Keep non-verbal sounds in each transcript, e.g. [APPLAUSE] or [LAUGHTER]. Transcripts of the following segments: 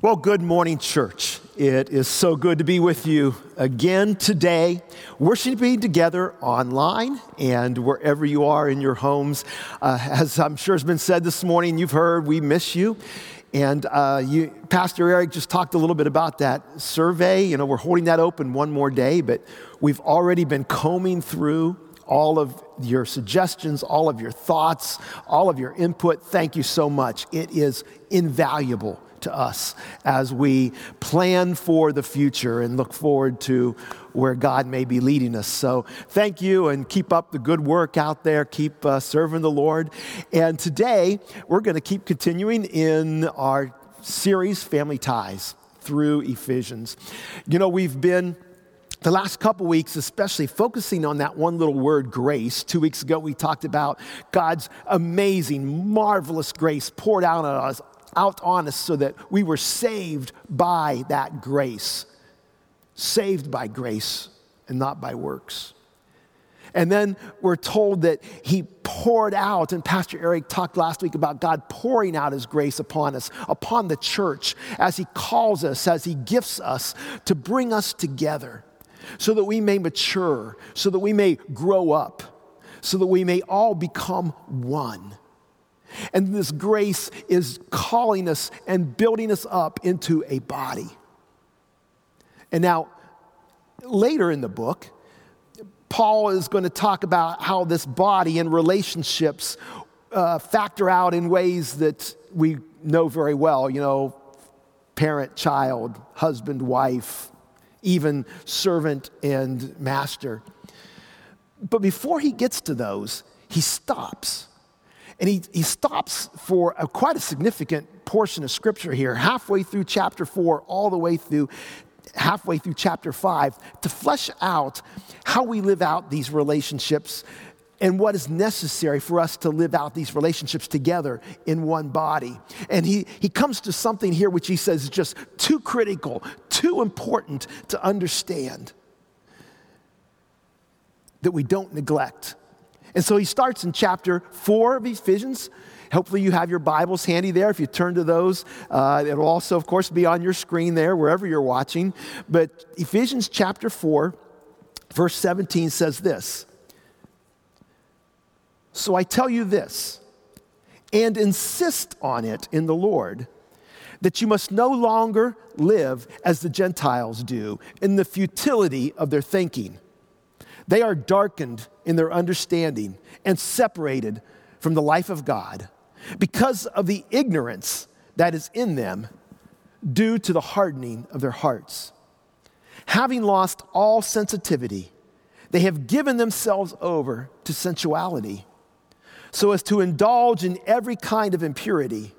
Well, good morning, church. It is so good to be with you again today, worshiping together online and wherever you are in your homes. Uh, as I'm sure has been said this morning, you've heard we miss you. And uh, you, Pastor Eric just talked a little bit about that survey. You know, we're holding that open one more day, but we've already been combing through all of your suggestions, all of your thoughts, all of your input. Thank you so much. It is invaluable to us as we plan for the future and look forward to where God may be leading us. So, thank you and keep up the good work out there. Keep uh, serving the Lord. And today, we're going to keep continuing in our series, Family Ties, through Ephesians. You know, we've been the last couple weeks, especially focusing on that one little word, grace. Two weeks ago, we talked about God's amazing, marvelous grace poured out on us, out on us so that we were saved by that grace. Saved by grace and not by works. And then we're told that he poured out, and Pastor Eric talked last week about God pouring out his grace upon us, upon the church, as he calls us, as he gifts us to bring us together so that we may mature, so that we may grow up, so that we may all become one. And this grace is calling us and building us up into a body. And now, later in the book, Paul is going to talk about how this body and relationships uh, factor out in ways that we know very well, you know, parent, child, husband, wife, even servant and master. But before he gets to those, he stops and he, he stops for a, quite a significant portion of scripture here, halfway through chapter four, all the way through halfway through chapter five, to flesh out how we live out these relationships and what is necessary for us to live out these relationships together in one body. And he, he comes to something here which he says is just too critical, too important to understand that we don't neglect and so he starts in chapter four of Ephesians. Hopefully, you have your Bibles handy there. If you turn to those, uh, it'll also, of course, be on your screen there, wherever you're watching. But Ephesians chapter 4, verse 17 says this So I tell you this, and insist on it in the Lord, that you must no longer live as the Gentiles do, in the futility of their thinking. They are darkened in their understanding and separated from the life of God because of the ignorance that is in them due to the hardening of their hearts. Having lost all sensitivity, they have given themselves over to sensuality so as to indulge in every kind of impurity,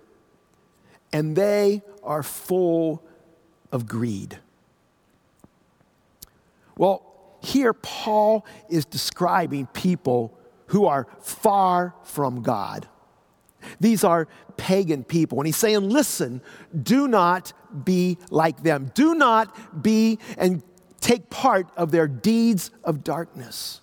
and they are full of greed. Well, here, Paul is describing people who are far from God. These are pagan people. And he's saying, listen, do not be like them. Do not be and take part of their deeds of darkness.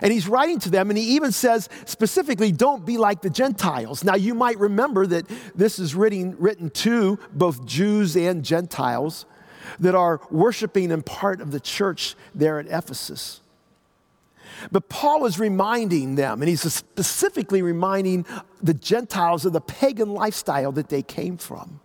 And he's writing to them, and he even says specifically, don't be like the Gentiles. Now, you might remember that this is written, written to both Jews and Gentiles that are worshiping and part of the church there at Ephesus. But Paul is reminding them, and he's specifically reminding the Gentiles of the pagan lifestyle that they came from.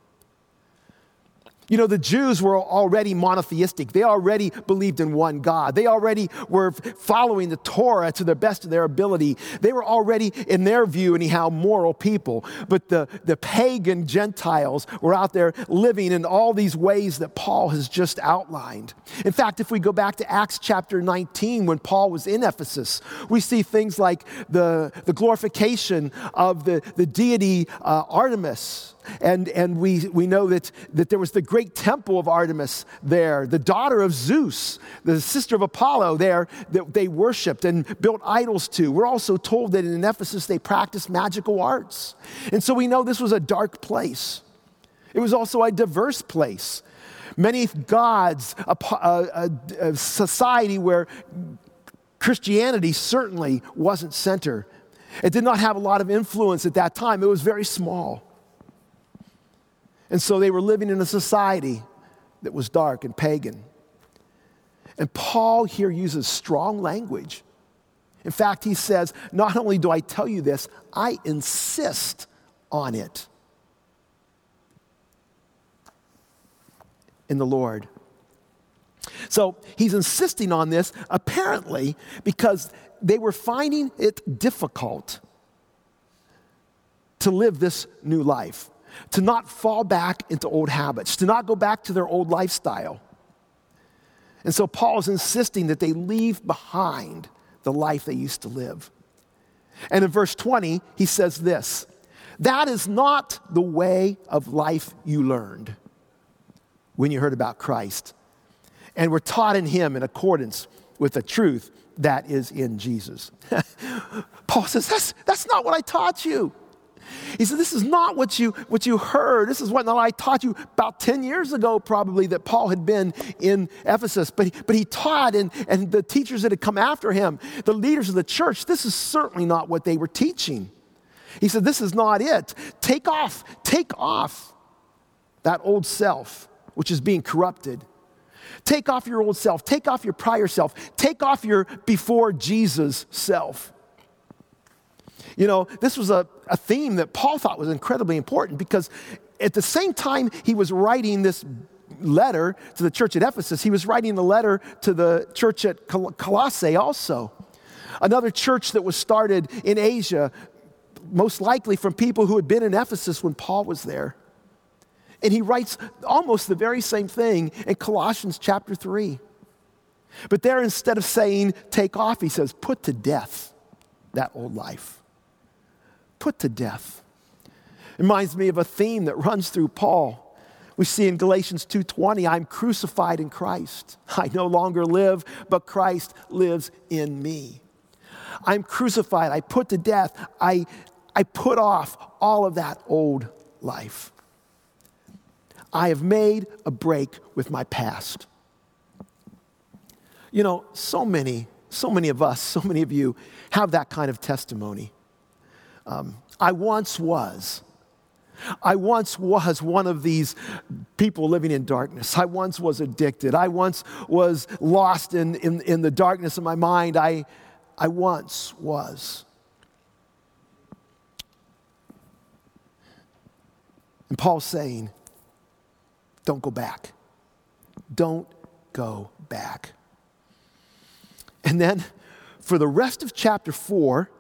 You know, the Jews were already monotheistic. They already believed in one God. They already were following the Torah to the best of their ability. They were already, in their view, anyhow, moral people. But the, the pagan Gentiles were out there living in all these ways that Paul has just outlined. In fact, if we go back to Acts chapter 19, when Paul was in Ephesus, we see things like the, the glorification of the, the deity uh, Artemis and, and we, we know that, that there was the great temple of Artemis there, the daughter of Zeus, the sister of Apollo there that they worshiped and built idols to. We're also told that in Ephesus they practiced magical arts. And so we know this was a dark place. It was also a diverse place. Many gods, a, a, a society where Christianity certainly wasn't center. It did not have a lot of influence at that time. It was very small. And so they were living in a society that was dark and pagan. And Paul here uses strong language. In fact, he says, Not only do I tell you this, I insist on it in the Lord. So he's insisting on this apparently because they were finding it difficult to live this new life, to not fall back into old habits, to not go back to their old lifestyle. And so Paul is insisting that they leave behind the life they used to live. And in verse 20, he says this That is not the way of life you learned when you heard about Christ and were taught in him in accordance with the truth that is in Jesus. [LAUGHS] Paul says, that's, that's not what I taught you. He said, This is not what you, what you heard. This is what I taught you about 10 years ago, probably, that Paul had been in Ephesus. But, but he taught, and, and the teachers that had come after him, the leaders of the church, this is certainly not what they were teaching. He said, This is not it. Take off, take off that old self, which is being corrupted Take off your old self, take off your prior self, take off your before Jesus self. You know, this was a, a theme that Paul thought was incredibly important because at the same time he was writing this letter to the church at Ephesus, he was writing the letter to the church at Colossae also. Another church that was started in Asia, most likely from people who had been in Ephesus when Paul was there. And he writes almost the very same thing in Colossians chapter 3. But there, instead of saying take off, he says put to death that old life. Put to death. It reminds me of a theme that runs through Paul. We see in Galatians 2:20, I'm crucified in Christ. I no longer live, but Christ lives in me. I'm crucified, I put to death, I, I put off all of that old life. I have made a break with my past. You know, so many, so many of us, so many of you have that kind of testimony. Um, I once was. I once was one of these people living in darkness. I once was addicted. I once was lost in, in, in the darkness of my mind. I, I once was. And Paul's saying, don't go back. Don't go back. And then for the rest of chapter four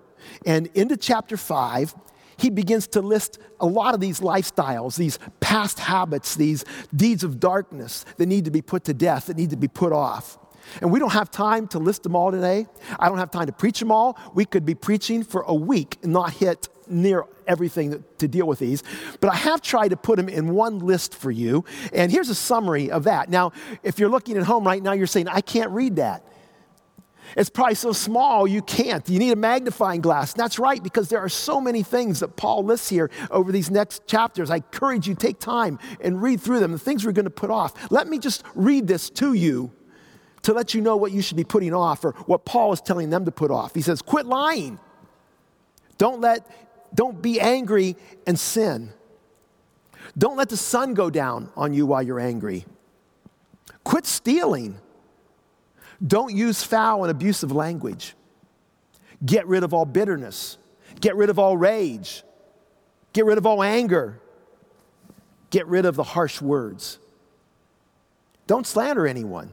and into chapter five, he begins to list a lot of these lifestyles, these past habits, these deeds of darkness that need to be put to death, that need to be put off. And we don't have time to list them all today. I don't have time to preach them all. We could be preaching for a week and not hit near everything to deal with these. But I have tried to put them in one list for you. And here's a summary of that. Now, if you're looking at home right now, you're saying, I can't read that. It's probably so small you can't. You need a magnifying glass. That's right, because there are so many things that Paul lists here over these next chapters. I encourage you take time and read through them, the things we're going to put off. Let me just read this to you to let you know what you should be putting off or what Paul is telling them to put off. He says, Quit lying. Don't let, don't be angry and sin. Don't let the sun go down on you while you're angry. Quit stealing. Don't use foul and abusive language. Get rid of all bitterness. Get rid of all rage. Get rid of all anger. Get rid of the harsh words. Don't slander anyone.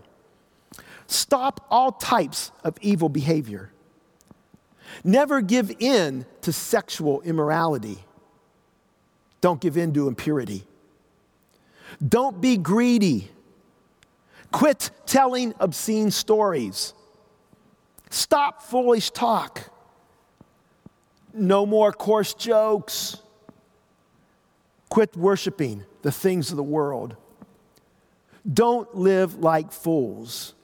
Stop all types of evil behavior. Never give in to sexual immorality. Don't give in to impurity. Don't be greedy. Quit telling obscene stories. Stop foolish talk. No more coarse jokes. Quit worshiping the things of the world. Don't live like fools.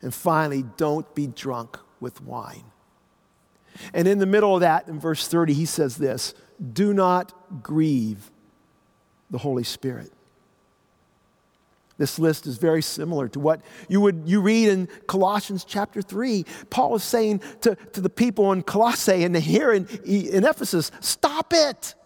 And finally, don't be drunk with wine. And in the middle of that, in verse 30, he says this do not grieve the Holy Spirit. This list is very similar to what you would you read in Colossians chapter 3. Paul is saying to, to the people in Colossae and here in, in Ephesus, stop it.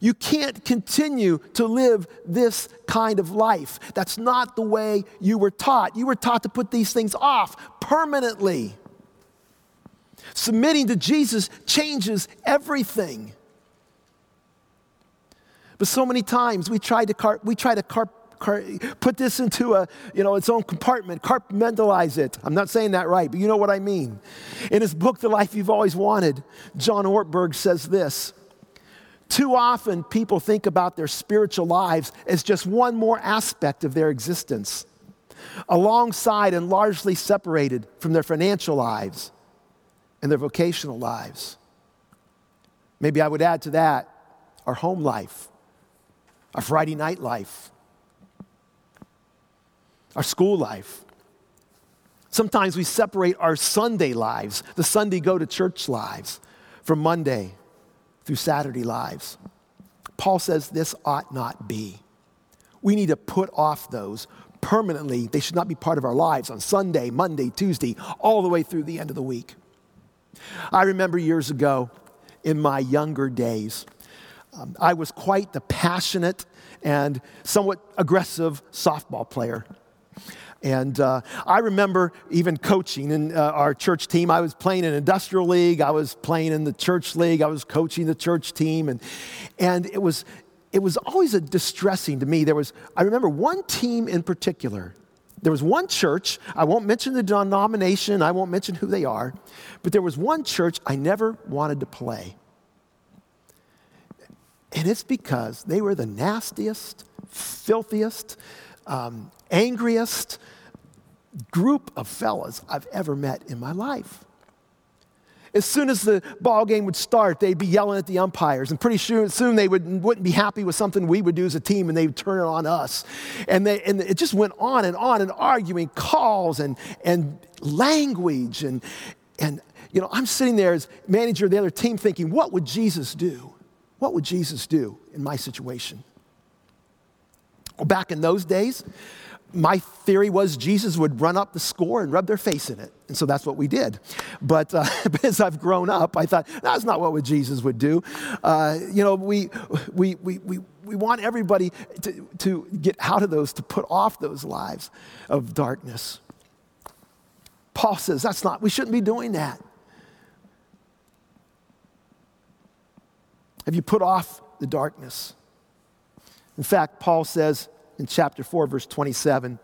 You can't continue to live this kind of life. That's not the way you were taught. You were taught to put these things off permanently. Submitting to Jesus changes everything. But so many times we try to, car- we try to car- car- put this into a, you know, its own compartment, compartmentalize it. I'm not saying that right, but you know what I mean. In his book, The Life You've Always Wanted, John Ortberg says this. Too often, people think about their spiritual lives as just one more aspect of their existence, alongside and largely separated from their financial lives and their vocational lives. Maybe I would add to that our home life, our Friday night life, our school life. Sometimes we separate our Sunday lives, the Sunday go to church lives, from Monday through Saturday lives. Paul says this ought not be. We need to put off those permanently. They should not be part of our lives on Sunday, Monday, Tuesday, all the way through the end of the week. I remember years ago in my younger days, um, I was quite the passionate and somewhat aggressive softball player. And uh, I remember even coaching in uh, our church team. I was playing in industrial league. I was playing in the church league. I was coaching the church team, and and it was it was always a distressing to me. There was I remember one team in particular. There was one church. I won't mention the denomination. I won't mention who they are, but there was one church I never wanted to play. And it's because they were the nastiest, filthiest, um, angriest group of fellas I've ever met in my life. As soon as the ball game would start, they'd be yelling at the umpires, and pretty soon, soon they would, wouldn't be happy with something we would do as a team, and they would turn it on us. And, they, and it just went on and on, and arguing calls and, and language. And, and, you know, I'm sitting there as manager of the other team thinking, what would Jesus do? What would Jesus do in my situation? Well, back in those days, my theory was Jesus would run up the score and rub their face in it. And so that's what we did. But, uh, [LAUGHS] as I've grown up, I thought, that's not what Jesus would do. Uh, you know, we, we, we, we, we want everybody to, to get out of those, to put off those lives of darkness. Paul says that's not, we shouldn't be doing that. Have you put off the darkness? In fact, Paul says, in chapter 4, verse 27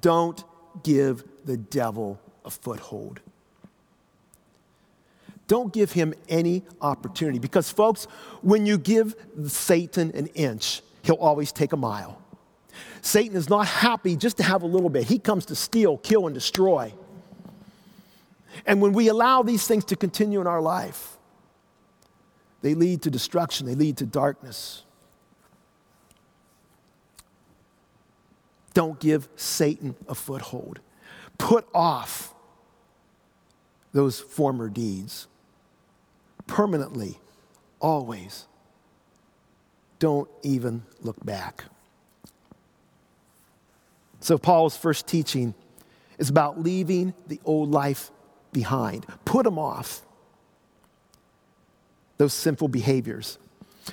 don't give the devil a foothold. Don't give him any opportunity. Because, folks, when you give Satan an inch, he'll always take a mile. Satan is not happy just to have a little bit, he comes to steal, kill, and destroy. And when we allow these things to continue in our life, they lead to destruction, they lead to darkness. Don't give Satan a foothold. Put off those former deeds permanently, always. Don't even look back. So, Paul's first teaching is about leaving the old life behind. Put them off, those sinful behaviors.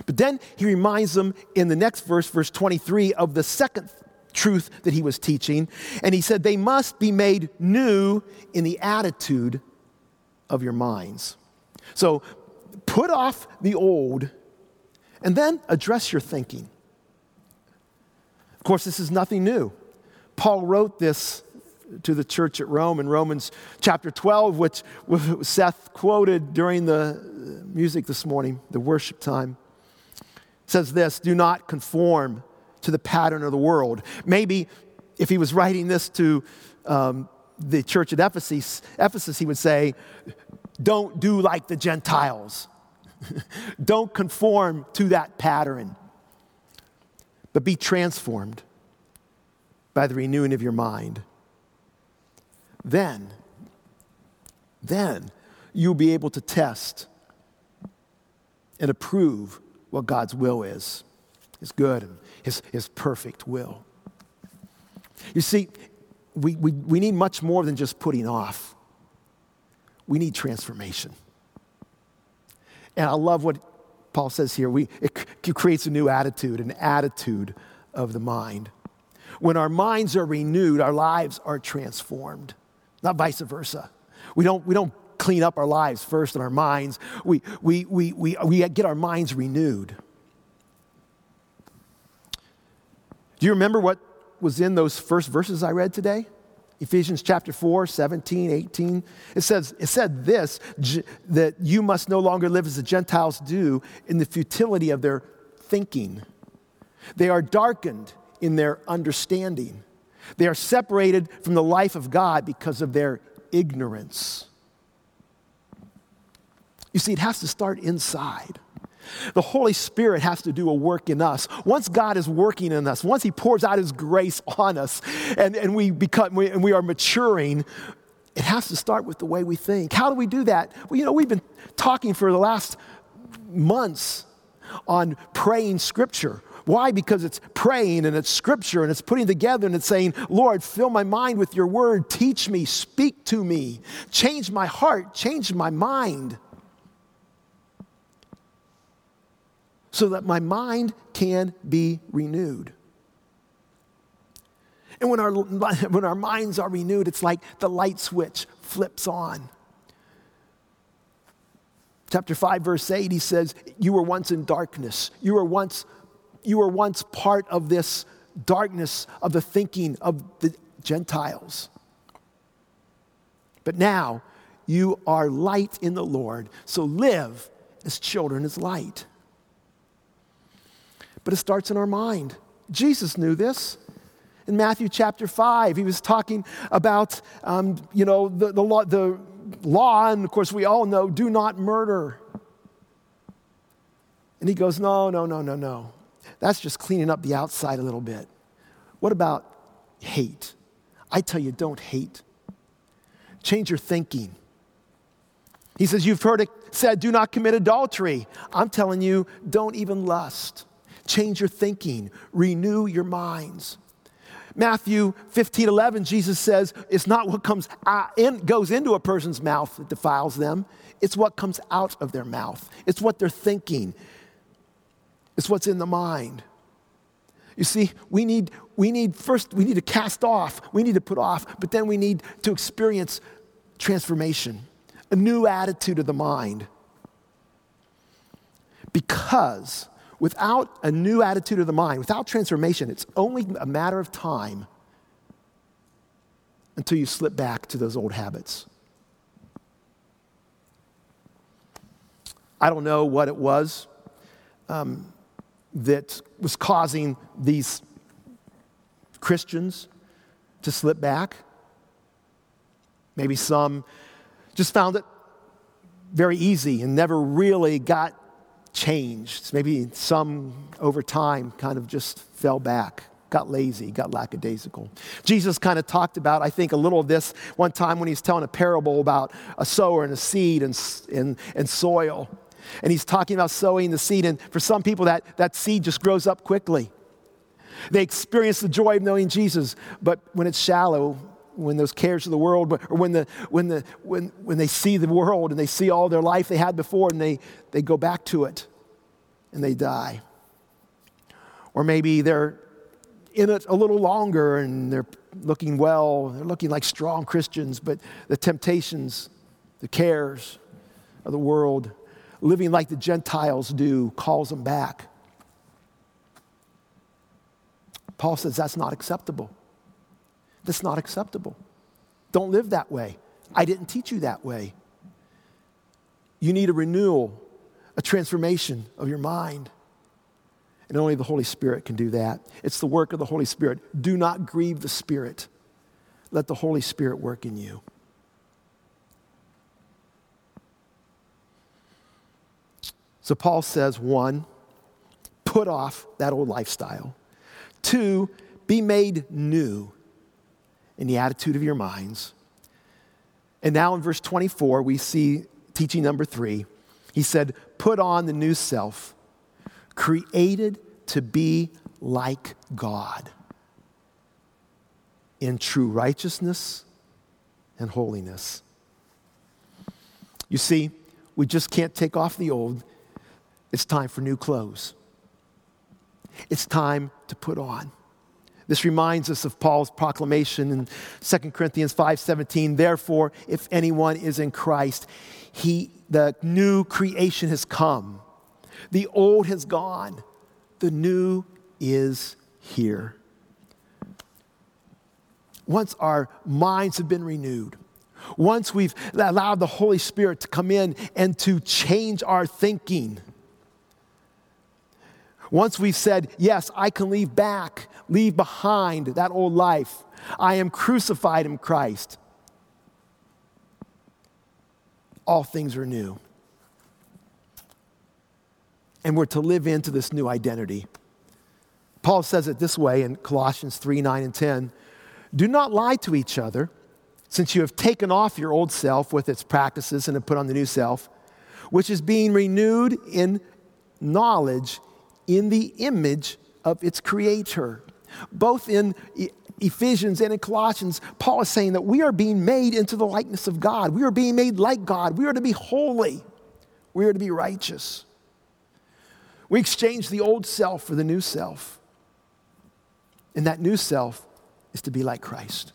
But then he reminds them in the next verse, verse 23, of the second truth that he was teaching. And he said, they must be made new in the attitude of your minds. So put off the old and then address your thinking. Of course, this is nothing new. Paul wrote this to the church at Rome in Romans chapter 12, which Seth quoted during the music this morning, the worship time. It says this Do not conform to the pattern of the world. Maybe if he was writing this to um, the church at Ephesus, Ephesus, he would say, Don't do like the Gentiles. [LAUGHS] Don't conform to that pattern, but be transformed by the renewing of your mind. Then, then you'll be able to test and approve what God's will is, His good and his, his perfect will. You see, we, we, we need much more than just putting off, we need transformation. And I love what Paul says here, we, it creates a new attitude, an attitude of the mind. When our minds are renewed, our lives are transformed, not vice versa. We don't, we don't clean up our lives first in our minds, we, we, we, we, we get our minds renewed. Do you remember what was in those first verses I read today? Ephesians chapter 4, 17, 18. It says, it said this that you must no longer live as the Gentiles do in the futility of their thinking. They are darkened in their understanding. They are separated from the life of God because of their ignorance. You see, it has to start inside. The Holy Spirit has to do a work in us. Once God is working in us, once He pours out His grace on us, and, and, we, become, we, and we are maturing, it has to start with the way we think. How do we do that? Well, you know, we've been talking for the last months on praying Scripture. Why? Because it's praying and it's scripture and it's putting together and it's saying, Lord, fill my mind with your word. Teach me, speak to me, change my heart, change my mind. so that my mind can be renewed. And when our, [LAUGHS] when our minds are renewed, it's like the light switch flips on. Chapter 5, verse 8, he says, You were once in darkness. You were once, you were once part of this darkness of the thinking of the Gentiles. But now you are light in the Lord. So live as children as light but it starts in our mind. Jesus knew this. In Matthew chapter 5, he was talking about, um, you know, the, the, law, the law, and of course we all know, do not murder. And he goes, no, no, no, no, no. That's just cleaning up the outside a little bit. What about hate? I tell you, don't hate. Change your thinking. He says, You've heard it said, do not commit adultery. I'm telling you, don't even lust. Change your thinking, renew your minds. Matthew 15, 11, Jesus says, it's not what comes in, goes into a person's mouth that defiles them, it's what comes out of their mouth. It's what they're thinking, it's what's in the mind. You see, we need, we need first, we need to cast off, we need to put off, but then we need to experience transformation, a new attitude of the mind. Because without a new attitude of the mind, without transformation, it's only a matter of time until you slip back to those old habits. I don't know what it was um, that was causing these Christians to slip back. Maybe some just found it very easy and never really got changed. Maybe some over time kind of just fell back, got lazy, got lackadaisical. Jesus kind of talked about, I think, a little of this one time when he's telling a parable about a sower and a seed and, and, and soil. And he's talking about sowing the seed. And for some people, that, that seed just grows up quickly. They experience the joy of knowing Jesus, but when it's shallow, when those cares of the world, or when, the, when, the, when, when they see the world and they see all their life they had before and they, they go back to it and they die. Or maybe they're in it a little longer and they're looking well, they're looking like strong Christians, but the temptations, the cares of the world, living like the Gentiles do, calls them back. Paul says that's not acceptable. That's not acceptable. Don't live that way. I didn't teach you that way. You need a renewal, a transformation of your mind. And only the Holy Spirit can do that. It's the work of the Holy Spirit. Do not grieve the Spirit. Let the Holy Spirit work in you. So Paul says one, put off that old lifestyle. Two, be made new in the attitude of your minds. And now in verse 24, we see teaching number three. He said, Put on the new self, created to be like God in true righteousness and holiness. You see, we just can't take off the old. It's time for new clothes. It's time to put on. This reminds us of Paul's proclamation in 2 Corinthians 5:17, therefore if anyone is in Christ, he the new creation has come. The old has gone. The new is here. Once our minds have been renewed, once we've allowed the Holy Spirit to come in and to change our thinking, once we've said, Yes, I can leave back, leave behind that old life, I am crucified in Christ, all things are new. And we're to live into this new identity. Paul says it this way in Colossians 3 9 and 10 Do not lie to each other, since you have taken off your old self with its practices and have put on the new self, which is being renewed in knowledge in the image of its creator. Both in Ephesians and in Colossians, Paul is saying that we are being made into the likeness of God. We are being made like God. We are to be holy. We are to be righteous. We exchange the old self for the new self. And that new self is to be like Christ.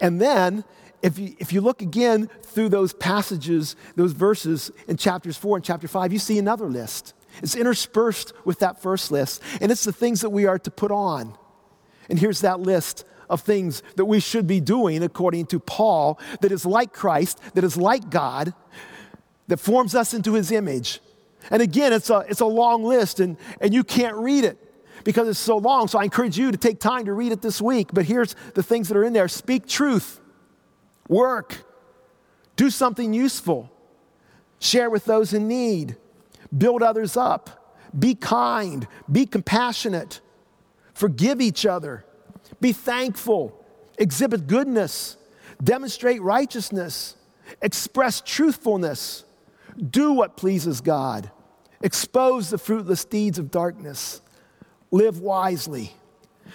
And then, if you, if you look again through those passages, those verses in chapters four and chapter five, you see another list. It's interspersed with that first list, and it's the things that we are to put on. And here's that list of things that we should be doing according to Paul that is like Christ, that is like God, that forms us into his image. And again, it's a, it's a long list, and, and you can't read it because it's so long. So I encourage you to take time to read it this week. But here's the things that are in there speak truth, work, do something useful, share with those in need, build others up, be kind, be compassionate, forgive each other, be thankful, exhibit goodness, demonstrate righteousness, express truthfulness, do what pleases God, expose the fruitless deeds of darkness, live wisely.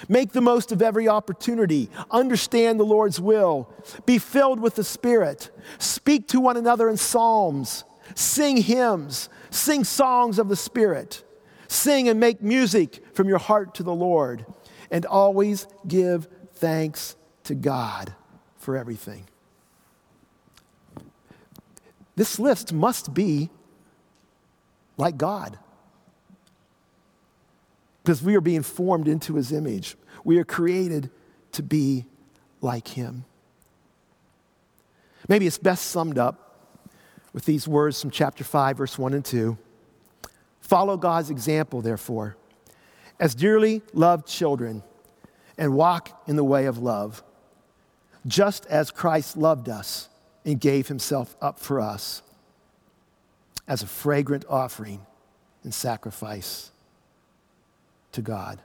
Make the most of every opportunity. Understand the Lord's will. Be filled with the Spirit. Speak to one another in psalms. Sing hymns. Sing songs of the Spirit. Sing and make music from your heart to the Lord. And always give thanks to God for everything. This list must be like God. Because we are being formed into his image. We are created to be like him. Maybe it's best summed up with these words from chapter 5, verse 1 and 2. Follow God's example, therefore, as dearly loved children, and walk in the way of love, just as Christ loved us and gave himself up for us as a fragrant offering and sacrifice to God.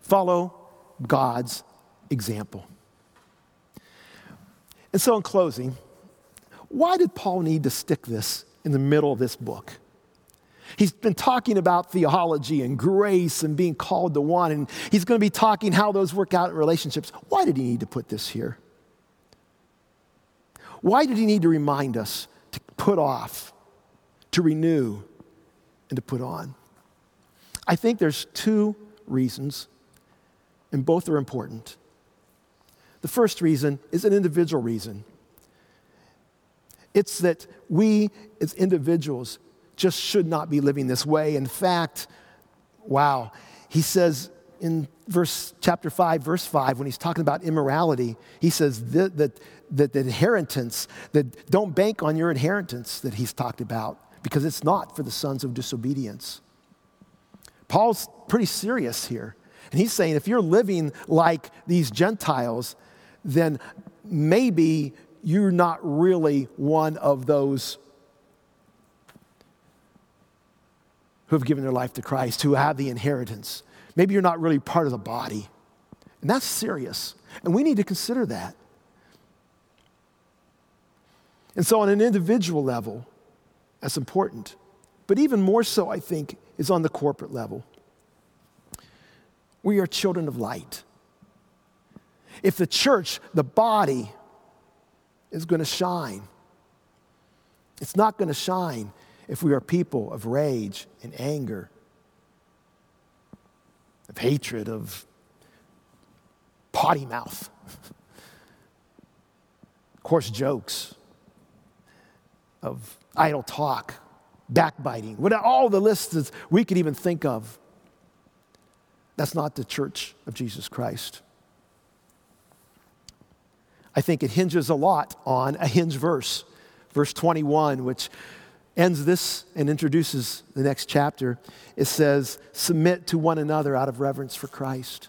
Follow God's example. And so, in closing, why did Paul need to stick this in the middle of this book? He's been talking about theology and grace and being called to one, and he's going to be talking how those work out in relationships. Why did he need to put this here? Why did he need to remind us to put off, to renew, and to put on? I think there's two reasons, and both are important. The first reason is an individual reason. It's that we as individuals just should not be living this way. In fact, wow, he says in verse chapter 5 verse 5 when he's talking about immorality he says that, that, that the inheritance that don't bank on your inheritance that he's talked about because it's not for the sons of disobedience paul's pretty serious here and he's saying if you're living like these gentiles then maybe you're not really one of those who have given their life to Christ, who have the inheritance. Maybe you're not really part of the body. And that's serious. And we need to consider that. And so, on an individual level, that's important. But even more so, I think, is on the corporate level. We are children of light. If the church, the body, is going to shine, It's not going to shine if we are people of rage and anger, of hatred, of potty mouth, [LAUGHS] coarse jokes, of idle talk, backbiting, what, all the lists we could even think of. That's not the church of Jesus Christ. I think it hinges a lot on a hinge verse, verse 21, which ends this and introduces the next chapter. It says, Submit to one another out of reverence for Christ.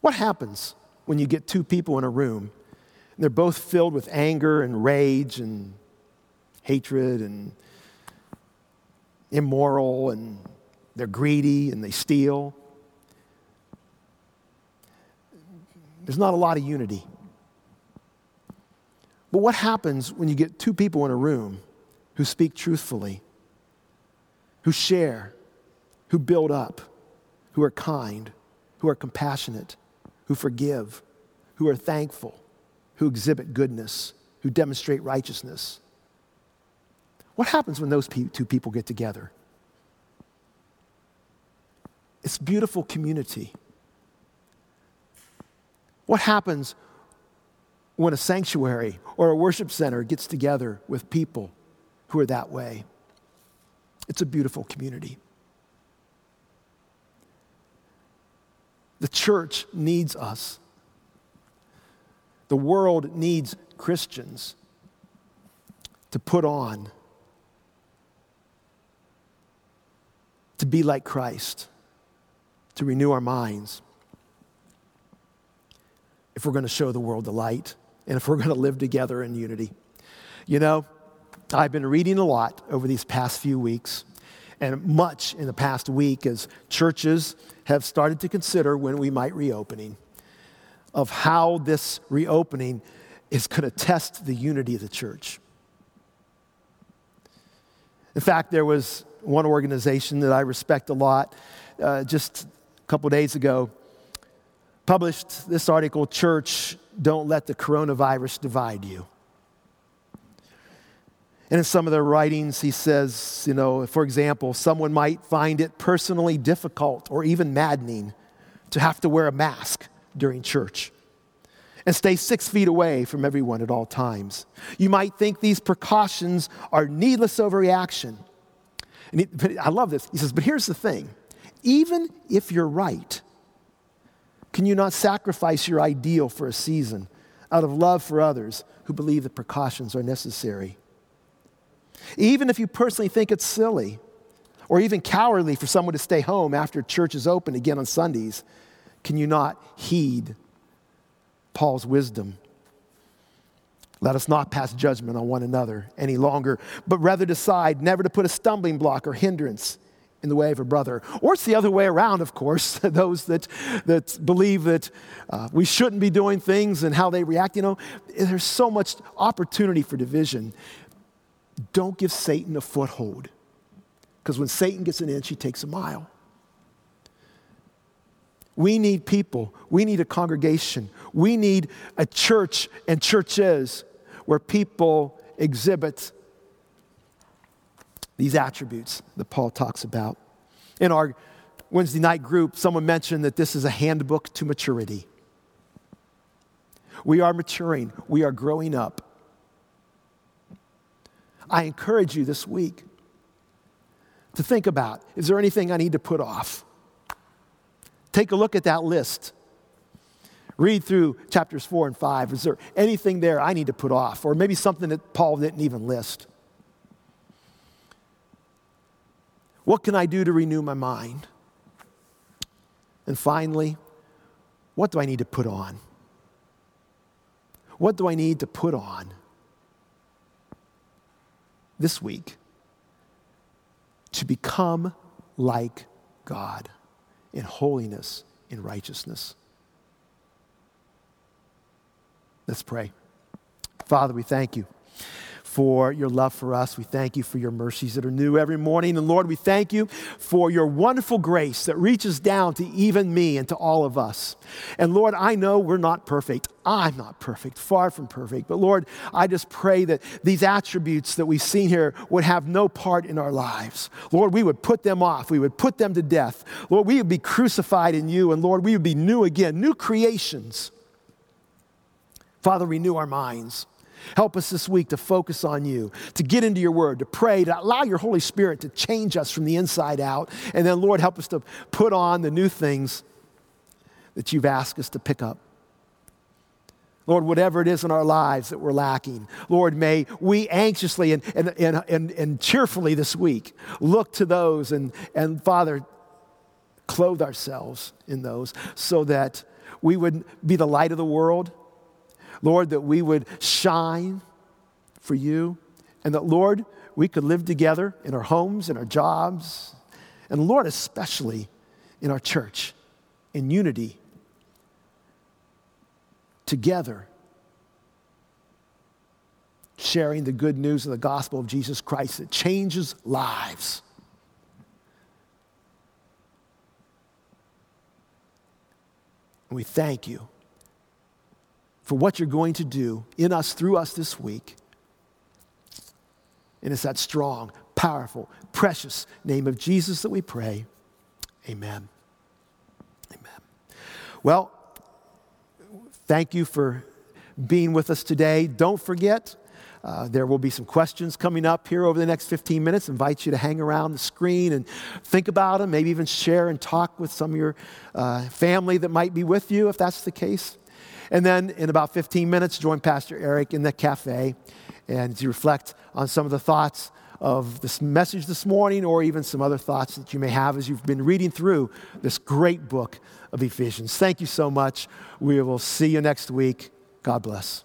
What happens when you get two people in a room and they're both filled with anger and rage and hatred and immoral and they're greedy and they steal? There's not a lot of unity. But what happens when you get two people in a room who speak truthfully, who share, who build up, who are kind, who are compassionate, who forgive, who are thankful, who exhibit goodness, who demonstrate righteousness? What happens when those two people get together? It's beautiful community. What happens when a sanctuary or a worship center gets together with people who are that way. It's a beautiful community. The church needs us. The world needs Christians to put on, to be like Christ, to renew our minds. If we're going to show the world the light and if we're going to live together in unity. You know, I've been reading a lot over these past few weeks, and much in the past week as churches have started to consider when we might reopening, of how this reopening is going to test the unity of the church. In fact, there was one organization that I respect a lot uh, just a couple days ago published this article Church don't let the coronavirus divide you. And in some of their writings, he says, you know, for example, someone might find it personally difficult or even maddening to have to wear a mask during church and stay six feet away from everyone at all times. You might think these precautions are needless overreaction. And he, I love this. He says, but here's the thing even if you're right, can you not sacrifice your ideal for a season out of love for others who believe that precautions are necessary? Even if you personally think it's silly or even cowardly for someone to stay home after church is open again on Sundays, can you not heed Paul's wisdom? Let us not pass judgment on one another any longer, but rather decide never to put a stumbling block or hindrance in the way of a brother. Or it's the other way around, of course, [LAUGHS] those that, that believe that uh, we shouldn't be doing things and how they react. You know, there's so much opportunity for division. Don't give Satan a foothold, because when Satan gets an inch, he takes a mile. We need people. We need a congregation. We need a church and churches where people exhibit these attributes that Paul talks about. In our Wednesday night group, someone mentioned that this is a handbook to maturity. We are maturing, we are growing up. I encourage you this week to think about is there anything I need to put off? Take a look at that list. Read through chapters four and five. Is there anything there I need to put off? Or maybe something that Paul didn't even list? What can I do to renew my mind? And finally, what do I need to put on? What do I need to put on this week to become like God in holiness, in righteousness? Let's pray. Father, we thank you for your love for us. We thank you for your mercies that are new every morning. And Lord, we thank you for your wonderful grace that reaches down to even me and to all of us. And Lord, I know we're not perfect. I'm not perfect, far from perfect. But Lord, I just pray that these attributes that we've seen here would have no part in our lives. Lord, we would put them off, we would put them to death. Lord, we would be crucified in you, and Lord, we would be new again, new creations. Father, renew our minds. Help us this week to focus on you, to get into your word, to pray, to allow your Holy Spirit to change us from the inside out. And then, Lord, help us to put on the new things that you've asked us to pick up. Lord, whatever it is in our lives that we're lacking, Lord, may we anxiously and, and, and, and, and cheerfully this week look to those and, and, Father, clothe ourselves in those so that we would be the light of the world Lord, that we would shine for you, and that, Lord, we could live together in our homes, in our jobs, and Lord, especially in our church, in unity, together, sharing the good news of the gospel of Jesus Christ that changes lives. We thank you for what you're going to do in us, through us this week. And it's that strong, powerful, precious name of Jesus that we pray. Amen. Amen. Well, thank you for being with us today. Don't forget, uh, there will be some questions coming up here over the next 15 minutes. Invite you to hang around the screen and think about them, maybe even share and talk with some of your uh, family that might be with you if that's the case. And then in about 15 minutes, join Pastor Eric in the cafe and to reflect on some of the thoughts of this message this morning or even some other thoughts that you may have as you've been reading through this great book of Ephesians. Thank you so much. We will see you next week. God bless.